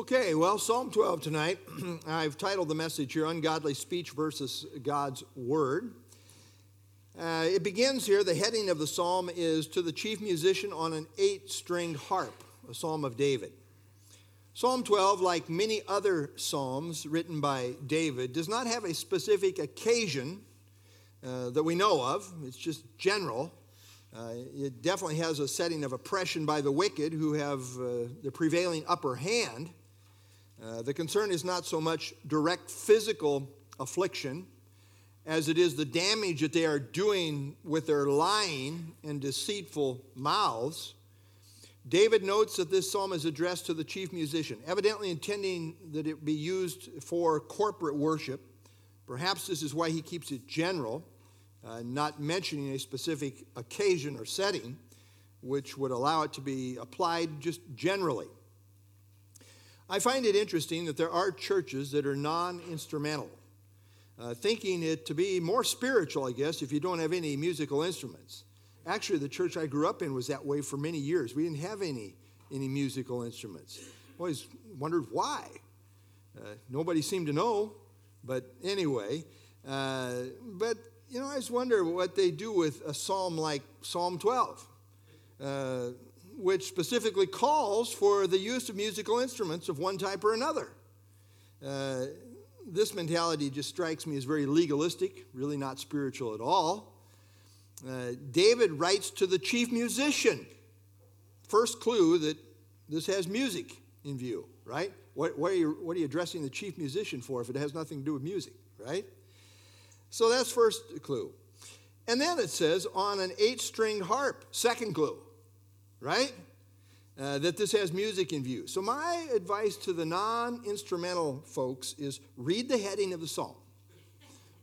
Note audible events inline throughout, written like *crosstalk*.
Okay, well, Psalm 12 tonight. *clears throat* I've titled the message here Ungodly Speech versus God's Word. Uh, it begins here, the heading of the psalm is To the Chief Musician on an Eight Stringed Harp, a psalm of David. Psalm 12, like many other psalms written by David, does not have a specific occasion uh, that we know of, it's just general. Uh, it definitely has a setting of oppression by the wicked who have uh, the prevailing upper hand. Uh, the concern is not so much direct physical affliction as it is the damage that they are doing with their lying and deceitful mouths. David notes that this psalm is addressed to the chief musician, evidently intending that it be used for corporate worship. Perhaps this is why he keeps it general, uh, not mentioning a specific occasion or setting, which would allow it to be applied just generally. I find it interesting that there are churches that are non instrumental, uh, thinking it to be more spiritual, I guess, if you don't have any musical instruments. Actually, the church I grew up in was that way for many years. We didn't have any, any musical instruments. Always wondered why. Uh, nobody seemed to know, but anyway. Uh, but, you know, I just wonder what they do with a psalm like Psalm 12. Which specifically calls for the use of musical instruments of one type or another. Uh, this mentality just strikes me as very legalistic, really not spiritual at all. Uh, David writes to the chief musician. First clue that this has music in view, right? What, what, are you, what are you addressing the chief musician for if it has nothing to do with music, right? So that's first clue. And then it says on an eight stringed harp, second clue right? Uh, that this has music in view. So, my advice to the non instrumental folks is read the heading of the psalm.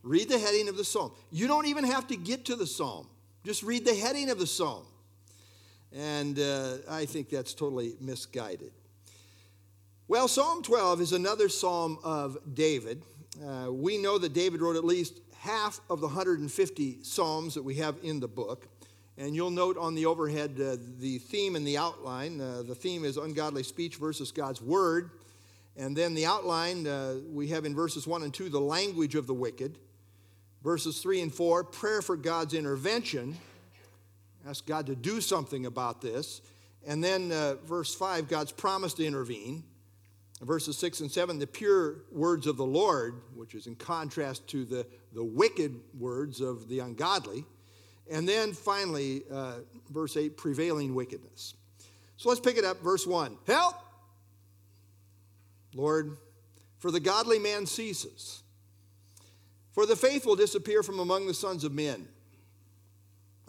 Read the heading of the psalm. You don't even have to get to the psalm, just read the heading of the psalm. And uh, I think that's totally misguided. Well, Psalm 12 is another psalm of David. Uh, we know that David wrote at least half of the 150 psalms that we have in the book. And you'll note on the overhead uh, the theme and the outline. Uh, the theme is ungodly speech versus God's word. And then the outline uh, we have in verses 1 and 2 the language of the wicked. Verses 3 and 4, prayer for God's intervention. Ask God to do something about this. And then uh, verse 5, God's promise to intervene. Verses 6 and 7, the pure words of the Lord, which is in contrast to the, the wicked words of the ungodly. And then finally, uh, verse 8, prevailing wickedness. So let's pick it up, verse 1. Help! Lord, for the godly man ceases, for the faithful disappear from among the sons of men.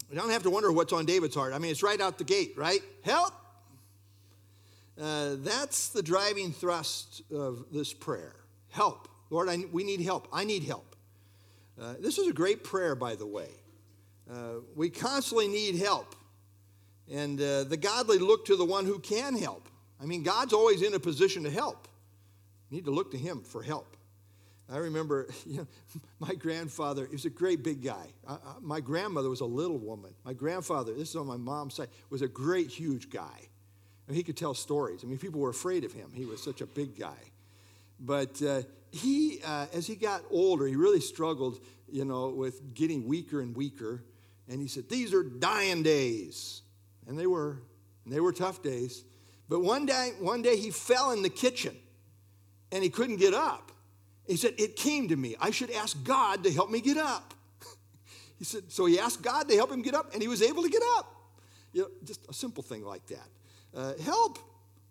We don't have to wonder what's on David's heart. I mean, it's right out the gate, right? Help! Uh, that's the driving thrust of this prayer. Help. Lord, I, we need help. I need help. Uh, this is a great prayer, by the way. Uh, we constantly need help. And uh, the godly look to the one who can help. I mean, God's always in a position to help. You need to look to Him for help. I remember *laughs* you know, my grandfather, he was a great big guy. I, I, my grandmother was a little woman. My grandfather, this is on my mom's side, was a great, huge guy. And he could tell stories. I mean, people were afraid of him. He was such a big guy. But uh, he, uh, as he got older, he really struggled, you know, with getting weaker and weaker. And he said, These are dying days. And they were. And they were tough days. But one day, one day he fell in the kitchen and he couldn't get up. He said, It came to me. I should ask God to help me get up. *laughs* he said, So he asked God to help him get up, and he was able to get up. You know, just a simple thing like that. Uh, help.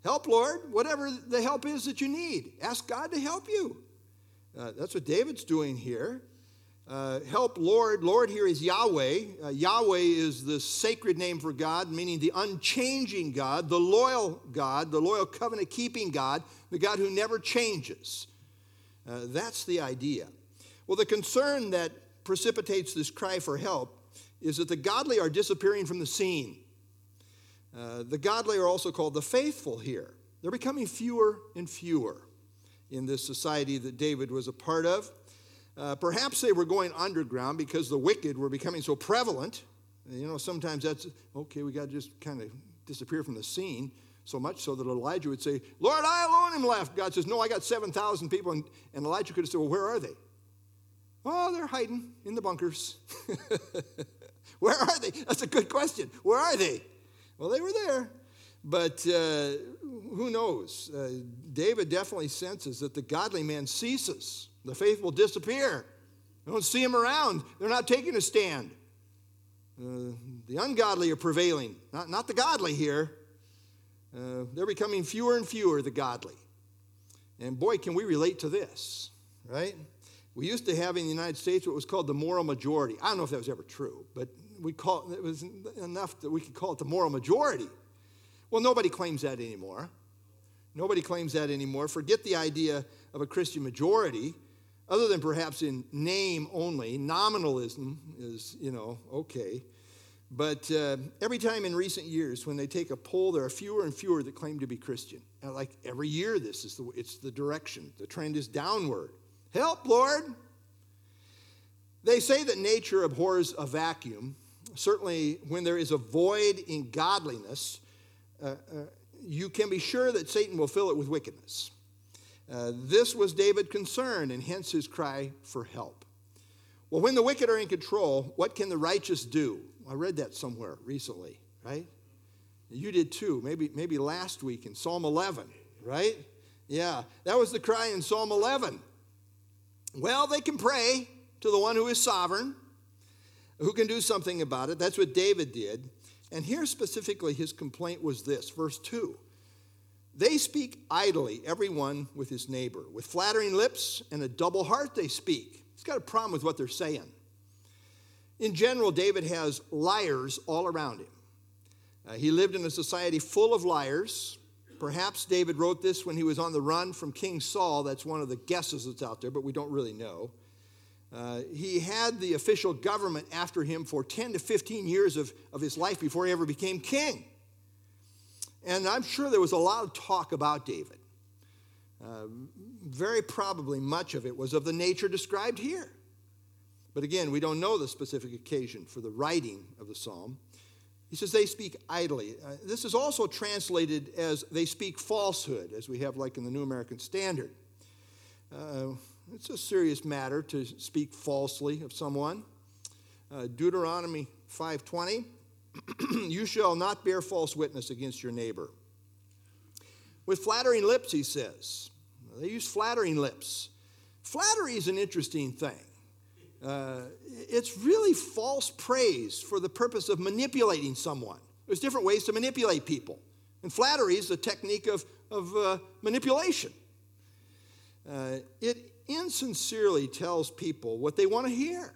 Help, Lord. Whatever the help is that you need, ask God to help you. Uh, that's what David's doing here. Uh, help Lord. Lord here is Yahweh. Uh, Yahweh is the sacred name for God, meaning the unchanging God, the loyal God, the loyal covenant keeping God, the God who never changes. Uh, that's the idea. Well, the concern that precipitates this cry for help is that the godly are disappearing from the scene. Uh, the godly are also called the faithful here. They're becoming fewer and fewer in this society that David was a part of. Uh, perhaps they were going underground because the wicked were becoming so prevalent. You know, sometimes that's okay, we got to just kind of disappear from the scene. So much so that Elijah would say, Lord, I alone am left. God says, No, I got 7,000 people. And, and Elijah could have said, Well, where are they? Oh, they're hiding in the bunkers. *laughs* where are they? That's a good question. Where are they? Well, they were there. But uh, who knows? Uh, David definitely senses that the godly man ceases, the faith will disappear. You don't see them around, they're not taking a stand. Uh, the ungodly are prevailing, not, not the godly here. Uh, they're becoming fewer and fewer, the godly. And boy, can we relate to this, right? We used to have in the United States what was called the moral majority. I don't know if that was ever true, but we call it, it was enough that we could call it the moral majority. Well, nobody claims that anymore. Nobody claims that anymore. Forget the idea of a Christian majority, other than perhaps in name only. Nominalism is, you know, okay. But uh, every time in recent years, when they take a poll, there are fewer and fewer that claim to be Christian. And like every year, this is the it's the direction. The trend is downward. Help, Lord. They say that nature abhors a vacuum. Certainly, when there is a void in godliness, uh, uh, you can be sure that Satan will fill it with wickedness. Uh, this was David concern, and hence his cry for help. Well, when the wicked are in control, what can the righteous do? I read that somewhere recently, right? You did too, maybe, maybe last week in Psalm 11, right? Yeah, that was the cry in Psalm 11. Well, they can pray to the one who is sovereign, who can do something about it. That's what David did. And here specifically, his complaint was this verse 2 They speak idly, everyone with his neighbor. With flattering lips and a double heart they speak. He's got a problem with what they're saying. In general, David has liars all around him. Uh, he lived in a society full of liars. Perhaps David wrote this when he was on the run from King Saul. That's one of the guesses that's out there, but we don't really know. Uh, he had the official government after him for 10 to 15 years of, of his life before he ever became king. And I'm sure there was a lot of talk about David. Uh, very probably much of it was of the nature described here. But again, we don't know the specific occasion for the writing of the psalm. He says they speak idly. Uh, this is also translated as they speak falsehood, as we have like in the New American Standard. Uh, it's a serious matter to speak falsely of someone. Uh, Deuteronomy 5:20, *clears throat* you shall not bear false witness against your neighbor. With flattering lips, he says. They use flattering lips. Flattery is an interesting thing. Uh, it's really false praise for the purpose of manipulating someone. There's different ways to manipulate people. And flattery is a technique of, of uh, manipulation. Uh, it insincerely tells people what they want to hear,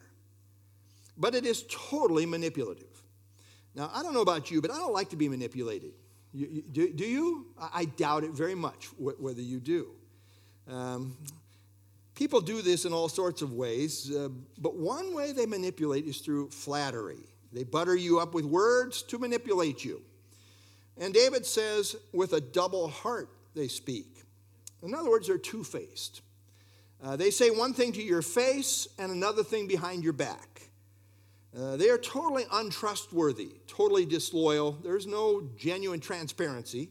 but it is totally manipulative. Now, I don't know about you, but I don't like to be manipulated. You, you, do, do, you? I, doubt it very much wh- whether you do. Um, people do this in all sorts of ways, uh, but one way they manipulate is through flattery. They butter you up with words to manipulate you. And David says, with a double heart they speak. In other words, they're two faced. Uh, they say one thing to your face and another thing behind your back. Uh, they are totally untrustworthy, totally disloyal. There's no genuine transparency,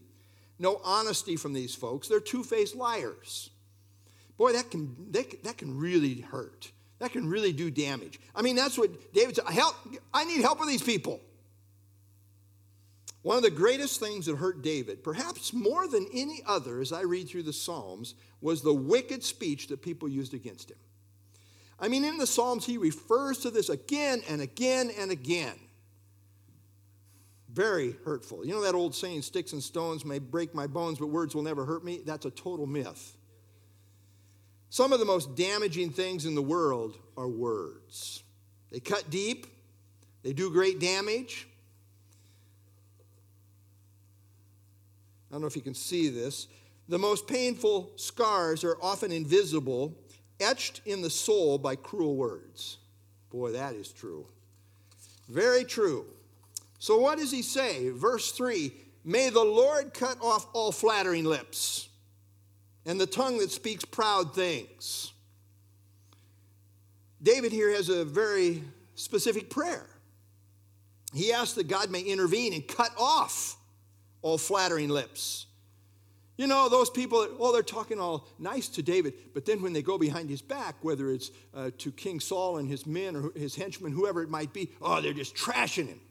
no honesty from these folks. They're two faced liars. Boy, that can, that, that can really hurt. That can really do damage. I mean, that's what David said. Help, I need help with these people. One of the greatest things that hurt David, perhaps more than any other as I read through the Psalms, was the wicked speech that people used against him. I mean, in the Psalms, he refers to this again and again and again. Very hurtful. You know that old saying, sticks and stones may break my bones, but words will never hurt me? That's a total myth. Some of the most damaging things in the world are words. They cut deep, they do great damage, I don't know if you can see this. The most painful scars are often invisible, etched in the soul by cruel words. Boy, that is true. Very true. So, what does he say? Verse 3 May the Lord cut off all flattering lips and the tongue that speaks proud things. David here has a very specific prayer. He asks that God may intervene and cut off all flattering lips. You know, those people, oh, they're talking all nice to David, but then when they go behind his back, whether it's uh, to King Saul and his men or his henchmen, whoever it might be, oh, they're just trashing him.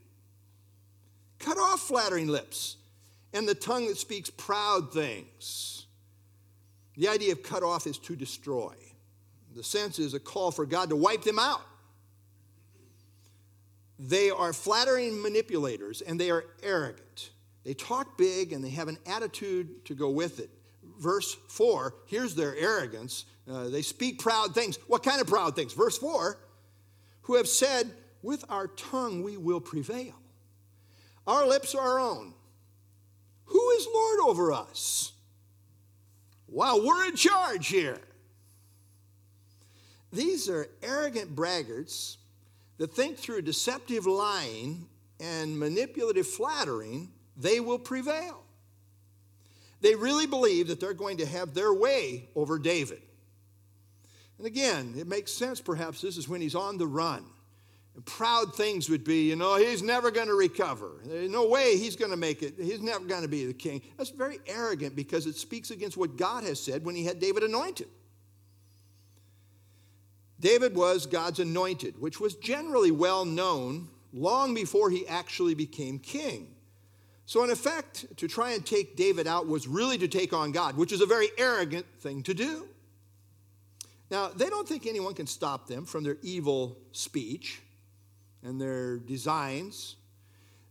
Cut off flattering lips and the tongue that speaks proud things. The idea of cut off is to destroy. The sense is a call for God to wipe them out. They are flattering manipulators and they are arrogant. They talk big and they have an attitude to go with it. Verse 4, here's their arrogance. Uh, they speak proud things. What kind of proud things? Verse 4, who have said, With our tongue we will prevail. Our lips are our own. Who is Lord over us? Wow, we're in charge here. These are arrogant braggarts that think through deceptive lying and manipulative flattering, they will prevail. They really believe that they're going to have their way over David. And again, it makes sense perhaps this is when he's on the run. And proud things would be, you know, he's never going to recover. There's no way he's going to make it. He's never going to be the king. That's very arrogant because it speaks against what God has said when he had David anointed. David was God's anointed, which was generally well known long before he actually became king. So, in effect, to try and take David out was really to take on God, which is a very arrogant thing to do. Now, they don't think anyone can stop them from their evil speech and their designs.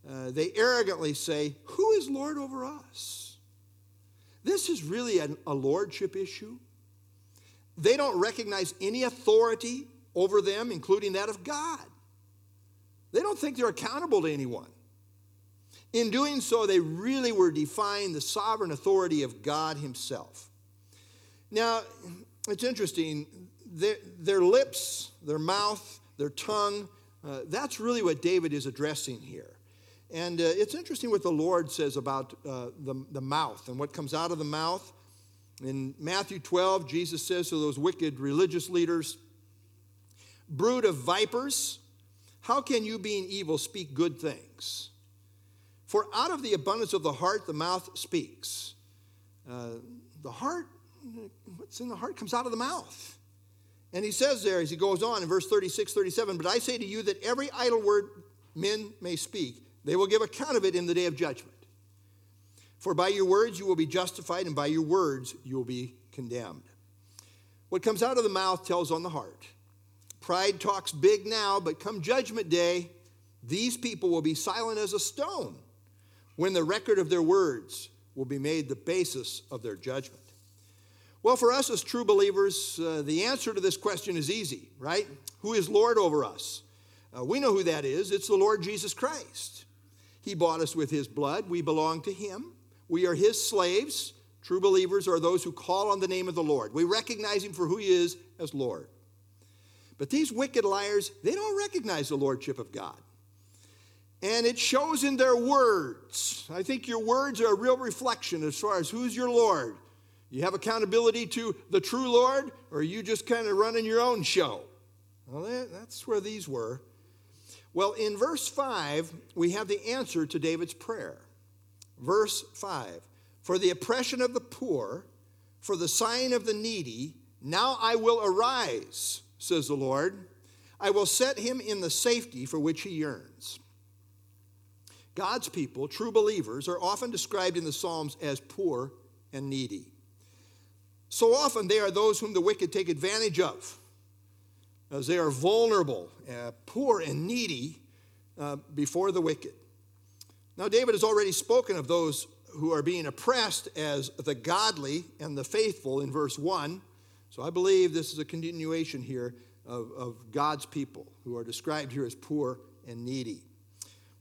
Uh, they arrogantly say, Who is Lord over us? This is really a, a lordship issue. They don't recognize any authority over them, including that of God. They don't think they're accountable to anyone. In doing so, they really were defying the sovereign authority of God Himself. Now, it's interesting, their, their lips, their mouth, their tongue, uh, that's really what David is addressing here. And uh, it's interesting what the Lord says about uh, the, the mouth and what comes out of the mouth. In Matthew 12, Jesus says to those wicked religious leaders, Brood of vipers, how can you, being evil, speak good things? For out of the abundance of the heart, the mouth speaks. Uh, the heart, what's in the heart comes out of the mouth. And he says there, as he goes on in verse 36, 37, But I say to you that every idle word men may speak, they will give account of it in the day of judgment. For by your words you will be justified, and by your words you will be condemned. What comes out of the mouth tells on the heart. Pride talks big now, but come judgment day, these people will be silent as a stone when the record of their words will be made the basis of their judgment. Well, for us as true believers, uh, the answer to this question is easy, right? Who is Lord over us? Uh, we know who that is. It's the Lord Jesus Christ. He bought us with his blood. We belong to him. We are his slaves. True believers are those who call on the name of the Lord. We recognize him for who he is as Lord. But these wicked liars, they don't recognize the lordship of God. And it shows in their words. I think your words are a real reflection as far as who's your Lord. You have accountability to the true Lord, or are you just kind of running your own show? Well, that's where these were. Well, in verse 5, we have the answer to David's prayer. Verse 5 For the oppression of the poor, for the sighing of the needy, now I will arise, says the Lord. I will set him in the safety for which he yearns. God's people, true believers, are often described in the Psalms as poor and needy. So often they are those whom the wicked take advantage of, as they are vulnerable, uh, poor, and needy uh, before the wicked. Now, David has already spoken of those who are being oppressed as the godly and the faithful in verse 1. So I believe this is a continuation here of, of God's people who are described here as poor and needy.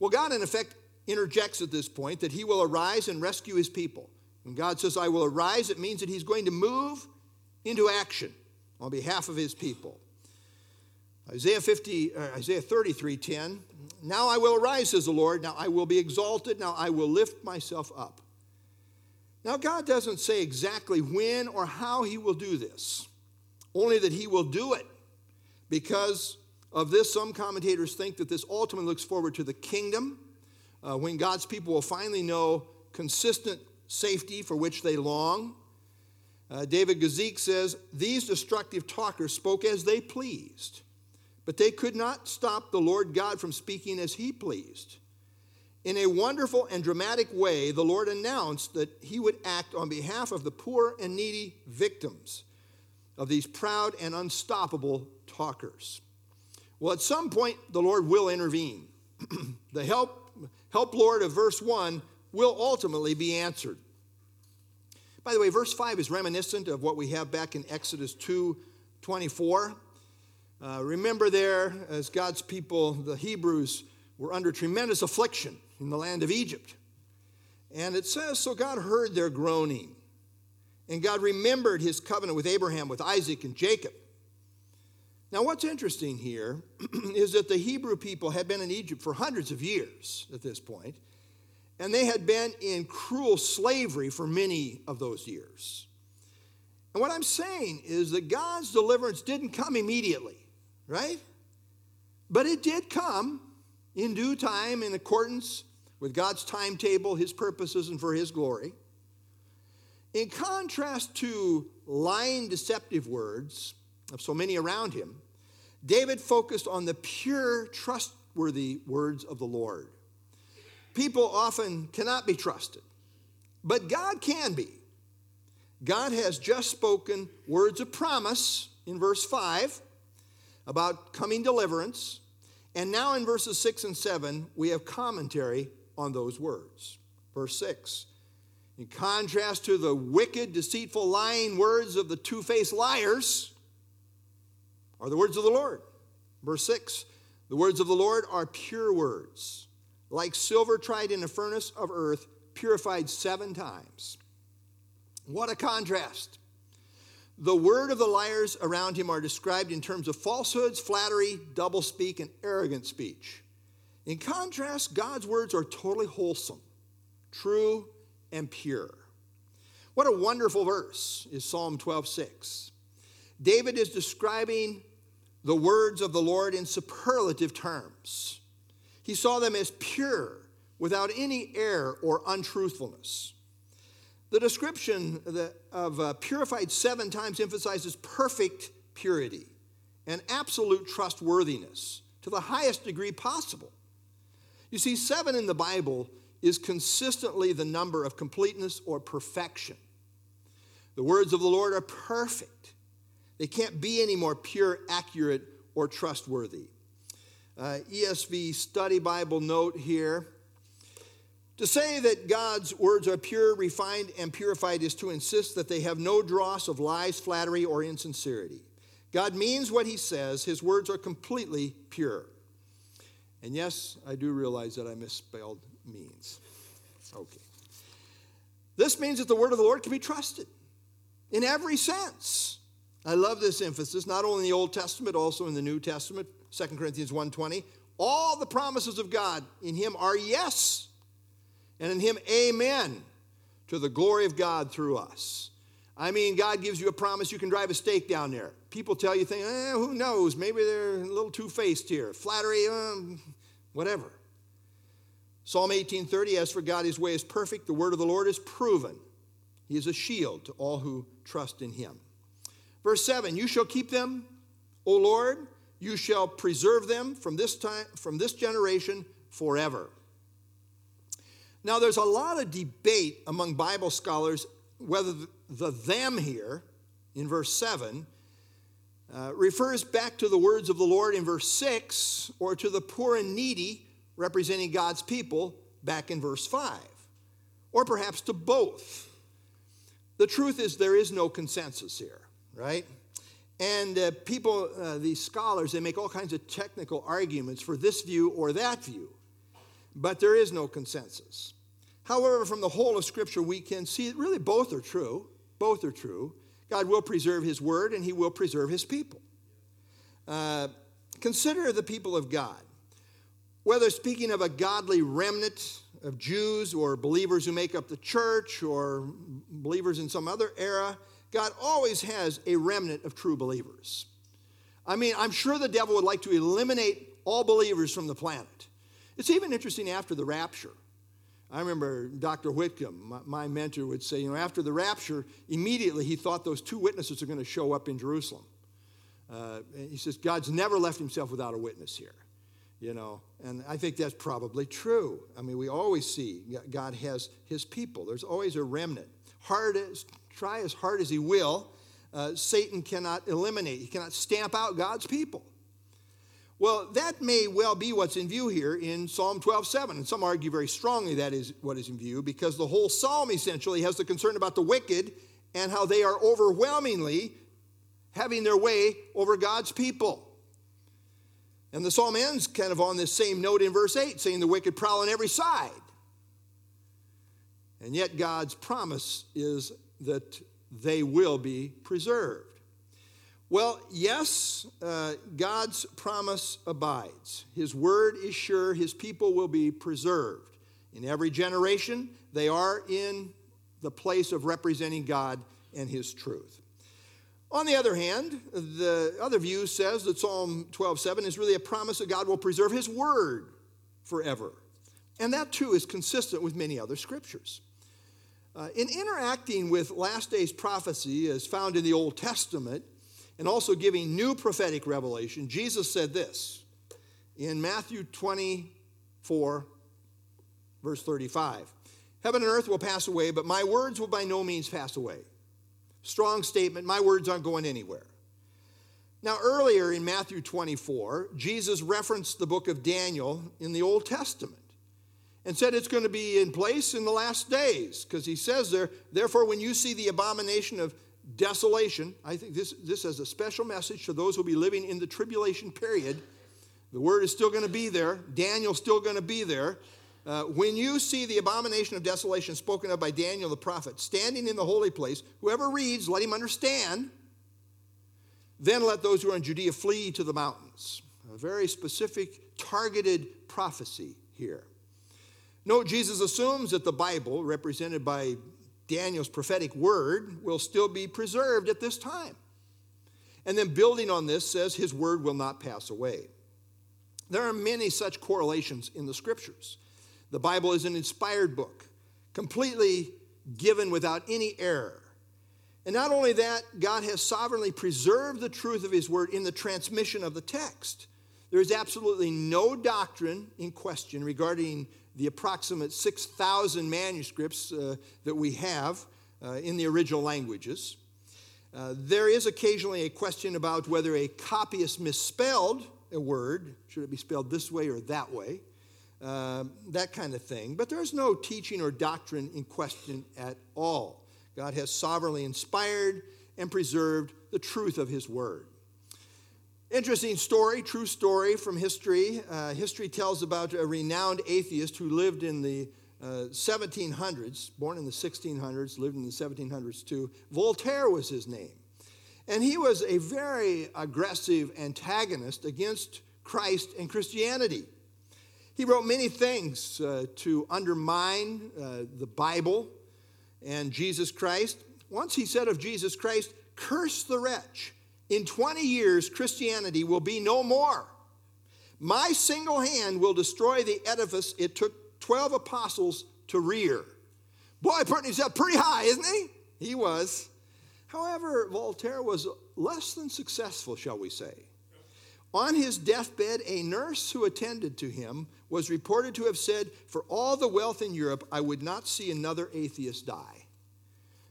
Well, God, in effect, interjects at this point that he will arise and rescue his people. When God says, I will arise, it means that he's going to move into action on behalf of his people. Isaiah 50, uh, Isaiah 33, 10. Now I will arise, says the Lord. Now I will be exalted. Now I will lift myself up. Now, God doesn't say exactly when or how he will do this, only that he will do it. Because of this, some commentators think that this ultimately looks forward to the kingdom, uh, when God's people will finally know consistent safety for which they long. Uh, David Guzik says, These destructive talkers spoke as they pleased, but they could not stop the Lord God from speaking as he pleased. In a wonderful and dramatic way, the Lord announced that he would act on behalf of the poor and needy victims of these proud and unstoppable talkers. Well, at some point, the Lord will intervene. *clears throat* the help, help Lord of verse 1 will ultimately be answered. By the way, verse 5 is reminiscent of what we have back in Exodus 2 24. Uh, remember there, as God's people, the Hebrews, were under tremendous affliction in the land of Egypt. And it says, So God heard their groaning, and God remembered his covenant with Abraham, with Isaac, and Jacob. Now, what's interesting here *clears throat* is that the Hebrew people had been in Egypt for hundreds of years at this point, and they had been in cruel slavery for many of those years. And what I'm saying is that God's deliverance didn't come immediately, right? But it did come in due time in accordance with God's timetable, His purposes, and for His glory. In contrast to lying, deceptive words of so many around him, David focused on the pure, trustworthy words of the Lord. People often cannot be trusted, but God can be. God has just spoken words of promise in verse 5 about coming deliverance. And now in verses 6 and 7, we have commentary on those words. Verse 6 In contrast to the wicked, deceitful, lying words of the two faced liars, are the words of the Lord. Verse 6 The words of the Lord are pure words, like silver tried in a furnace of earth, purified seven times. What a contrast. The word of the liars around him are described in terms of falsehoods, flattery, doublespeak, and arrogant speech. In contrast, God's words are totally wholesome, true, and pure. What a wonderful verse is Psalm 12:6. David is describing the words of the Lord in superlative terms. He saw them as pure, without any error or untruthfulness. The description of uh, purified seven times emphasizes perfect purity and absolute trustworthiness to the highest degree possible. You see, seven in the Bible is consistently the number of completeness or perfection. The words of the Lord are perfect. They can't be any more pure, accurate, or trustworthy. Uh, ESV Study Bible note here. To say that God's words are pure, refined, and purified is to insist that they have no dross of lies, flattery, or insincerity. God means what he says, his words are completely pure. And yes, I do realize that I misspelled means. Okay. This means that the word of the Lord can be trusted in every sense. I love this emphasis, not only in the Old Testament, also in the New Testament, 2 Corinthians 1.20. All the promises of God in him are yes, and in him amen, to the glory of God through us. I mean, God gives you a promise you can drive a stake down there. People tell you things, eh, who knows? Maybe they're a little two faced here. Flattery, um, whatever. Psalm 18:30, as for God, his way is perfect, the word of the Lord is proven. He is a shield to all who trust in him. Verse 7, you shall keep them, O Lord, you shall preserve them from this time, from this generation forever. Now, there's a lot of debate among Bible scholars whether the them here in verse 7 uh, refers back to the words of the Lord in verse 6 or to the poor and needy representing God's people back in verse 5, or perhaps to both. The truth is, there is no consensus here, right? And uh, people, uh, these scholars, they make all kinds of technical arguments for this view or that view, but there is no consensus. However, from the whole of Scripture, we can see that really both are true. Both are true. God will preserve His word and He will preserve His people. Uh, consider the people of God. Whether speaking of a godly remnant of Jews or believers who make up the church or believers in some other era, God always has a remnant of true believers. I mean, I'm sure the devil would like to eliminate all believers from the planet. It's even interesting after the rapture. I remember Dr. Whitcomb, my, mentor, would say, you know, after the rapture, immediately he thought those two witnesses are going to show up in Jerusalem. Uh, he says, God's never left himself without a witness here, you know, and I think that's probably true. I mean, we always see God has his people, there's always a remnant. Hard as, try as hard as he will, uh, Satan cannot eliminate, he cannot stamp out God's people. Well, that may well be what's in view here in Psalm 12:7, and some argue very strongly that is what is in view because the whole psalm essentially has the concern about the wicked and how they are overwhelmingly having their way over God's people. And the psalm ends kind of on this same note in verse 8, saying the wicked prowl on every side. And yet God's promise is that they will be preserved. Well, yes, uh, God's promise abides. His word is sure, his people will be preserved. In every generation, they are in the place of representing God and his truth. On the other hand, the other view says that Psalm 12:7 is really a promise that God will preserve his word forever. And that too is consistent with many other scriptures. Uh, in interacting with last days prophecy as found in the Old Testament, and also giving new prophetic revelation, Jesus said this in Matthew 24, verse 35 Heaven and earth will pass away, but my words will by no means pass away. Strong statement, my words aren't going anywhere. Now, earlier in Matthew 24, Jesus referenced the book of Daniel in the Old Testament and said it's going to be in place in the last days because he says there, therefore, when you see the abomination of desolation. I think this, this has a special message to those who will be living in the tribulation period. The word is still going to be there, Daniel's still going to be there. Uh, when you see the abomination of desolation spoken of by Daniel the prophet standing in the holy place, whoever reads, let him understand. Then let those who are in Judea flee to the mountains. A very specific, targeted prophecy here. Note, Jesus assumes that the Bible, represented by Daniel's prophetic word will still be preserved at this time. And then building on this says his word will not pass away. There are many such correlations in the scriptures. The Bible is an inspired book, completely given without any error. And not only that, God has sovereignly preserved the truth of his word in the transmission of the text. There is absolutely no doctrine in question regarding the approximate 6,000 manuscripts uh, that we have uh, in the original languages. Uh, there is occasionally a question about whether a copyist misspelled a word. Should it be spelled this way or that way? Uh, that kind of thing. But there's no teaching or doctrine in question at all. God has sovereignly inspired and preserved the truth of His Word. Interesting story, true story from history. Uh, history tells about a renowned atheist who lived in the uh, 1700s, born in the 1600s, lived in the 1700s too. Voltaire was his name. And he was a very aggressive antagonist against Christ and Christianity. He wrote many things uh, to undermine uh, the Bible and Jesus Christ. Once he said of Jesus Christ, Curse the wretch in 20 years, Christianity will be no more. My single hand will destroy the edifice it took 12 apostles to rear. Boy, putting himself pretty high, isn't he? He was. However, Voltaire was less than successful, shall we say. On his deathbed, a nurse who attended to him was reported to have said, For all the wealth in Europe, I would not see another atheist die.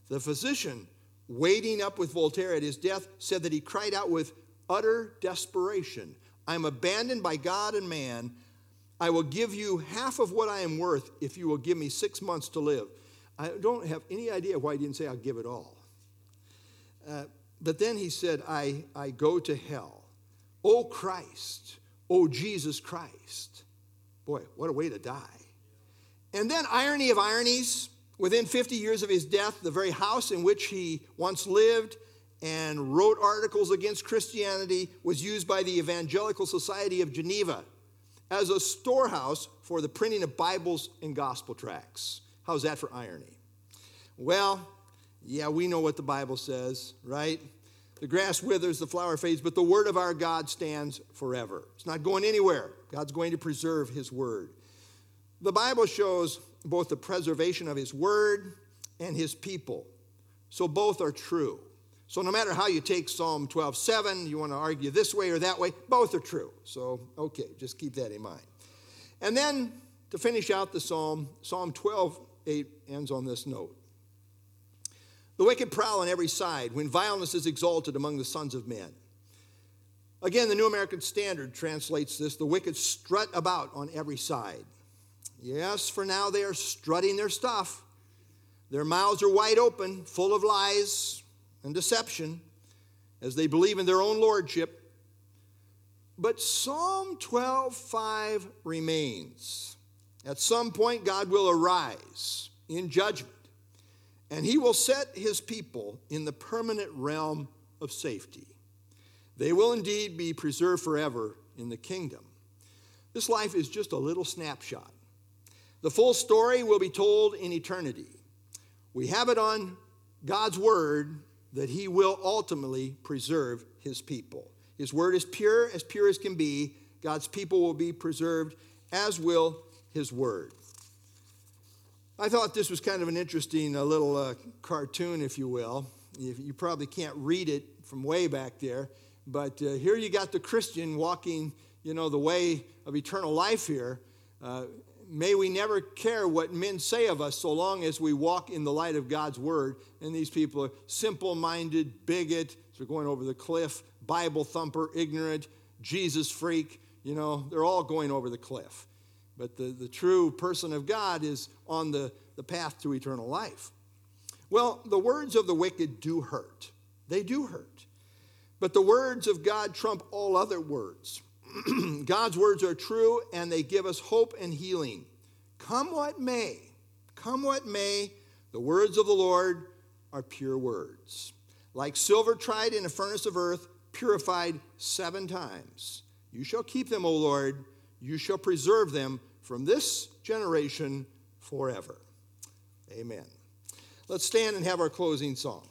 The physician waiting up with Voltaire at his death, said that he cried out with utter desperation I'm abandoned by God and man. I will give you half of what I am worth if you will give me six months to live. I don't have any idea why he didn't say I'll give it all. Uh, but then he said, I, I go to hell. Oh Christ, oh Jesus Christ. Boy, what a way to die. And then, irony of ironies, Within 50 years of his death, the very house in which he once lived and wrote articles against Christianity was used by the Evangelical Society of Geneva as a storehouse for the printing of Bibles and gospel tracts. How's that for irony? Well, yeah, we know what the Bible says, right? The grass withers, the flower fades, but the word of our God stands forever. It's not going anywhere. God's going to preserve his word. The Bible shows both the preservation of his word and his people. So both are true. So no matter how you take Psalm 12:7, you want to argue this way or that way, both are true. So okay, just keep that in mind. And then to finish out the psalm, Psalm 12:8 ends on this note. The wicked prowl on every side when violence is exalted among the sons of men. Again, the New American Standard translates this the wicked strut about on every side. Yes, for now they are strutting their stuff. Their mouths are wide open, full of lies and deception, as they believe in their own lordship. But Psalm 12:5 remains. At some point, God will arise in judgment, and he will set his people in the permanent realm of safety. They will indeed be preserved forever in the kingdom. This life is just a little snapshot. The full story will be told in eternity. We have it on God's word that he will ultimately preserve his people. His word is pure, as pure as can be. God's people will be preserved, as will his word. I thought this was kind of an interesting uh, little uh, cartoon, if you will. You, you, probably can't read it from way back there, but uh, here you got the Christian walking, you know, the way of eternal life here. May we never care what men say of us so long as we walk in the light of God's word. And these people are simple minded, bigot, they're going over the cliff, Bible thumper, ignorant, Jesus freak. You know, they're all going over the cliff. But the, the true person of God is on the, the path to eternal life. Well, the words of the wicked do hurt. They do hurt. But the words of God trump all other words. *clears throat* God's words are true and they give us hope and healing. Come what may, come what may, the words of the Lord are pure words. Like silver tried in a furnace of earth, purified seven times. You shall keep them, O Lord, you shall preserve them from this generation forever. Amen. Let's stand and have our closing song.